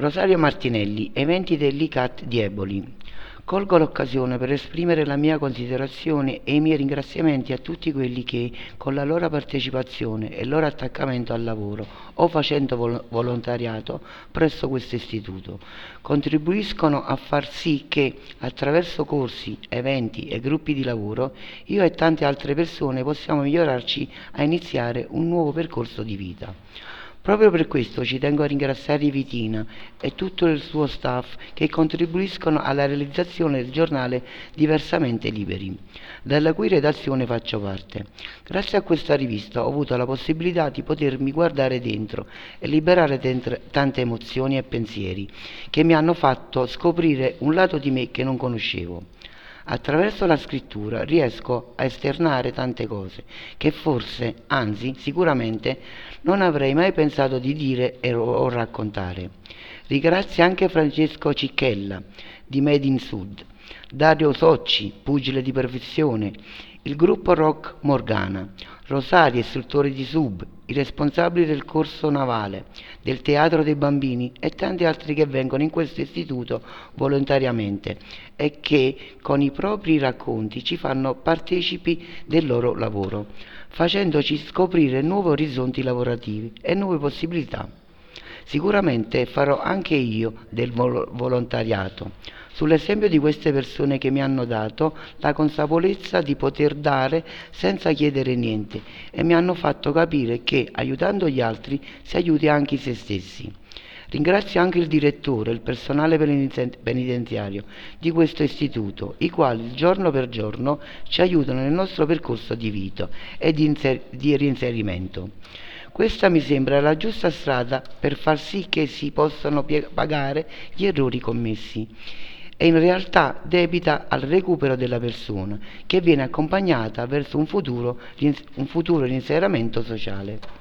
Rosario Martinelli, eventi dell'ICAT di Eboli. Colgo l'occasione per esprimere la mia considerazione e i miei ringraziamenti a tutti quelli che, con la loro partecipazione e il loro attaccamento al lavoro o facendo vol- volontariato presso questo istituto, contribuiscono a far sì che, attraverso corsi, eventi e gruppi di lavoro, io e tante altre persone possiamo migliorarci a iniziare un nuovo percorso di vita. Proprio per questo ci tengo a ringraziare Vitina e tutto il suo staff che contribuiscono alla realizzazione del giornale Diversamente Liberi, dalla cui redazione faccio parte. Grazie a questa rivista ho avuto la possibilità di potermi guardare dentro e liberare dentro tante emozioni e pensieri che mi hanno fatto scoprire un lato di me che non conoscevo. Attraverso la scrittura riesco a esternare tante cose che forse, anzi sicuramente, non avrei mai pensato di dire o raccontare. Ringrazio anche Francesco Cicchella di Made in Sud, Dario Socci, pugile di professione, il gruppo rock Morgana, Rosario, istruttore di sub, i responsabili del corso navale, del teatro dei bambini e tanti altri che vengono in questo istituto volontariamente e che con i propri racconti ci fanno partecipi del loro lavoro, facendoci scoprire nuovi orizzonti lavorativi e nuove possibilità. Sicuramente farò anche io del volontariato, sull'esempio di queste persone che mi hanno dato la consapevolezza di poter dare senza chiedere niente e mi hanno fatto capire che aiutando gli altri si aiuti anche se stessi. Ringrazio anche il direttore e il personale penitenziario di questo istituto, i quali giorno per giorno ci aiutano nel nostro percorso di vita e di, di reinserimento. Questa mi sembra la giusta strada per far sì che si possano pagare gli errori commessi e in realtà debita al recupero della persona che viene accompagnata verso un futuro, un futuro di sociale.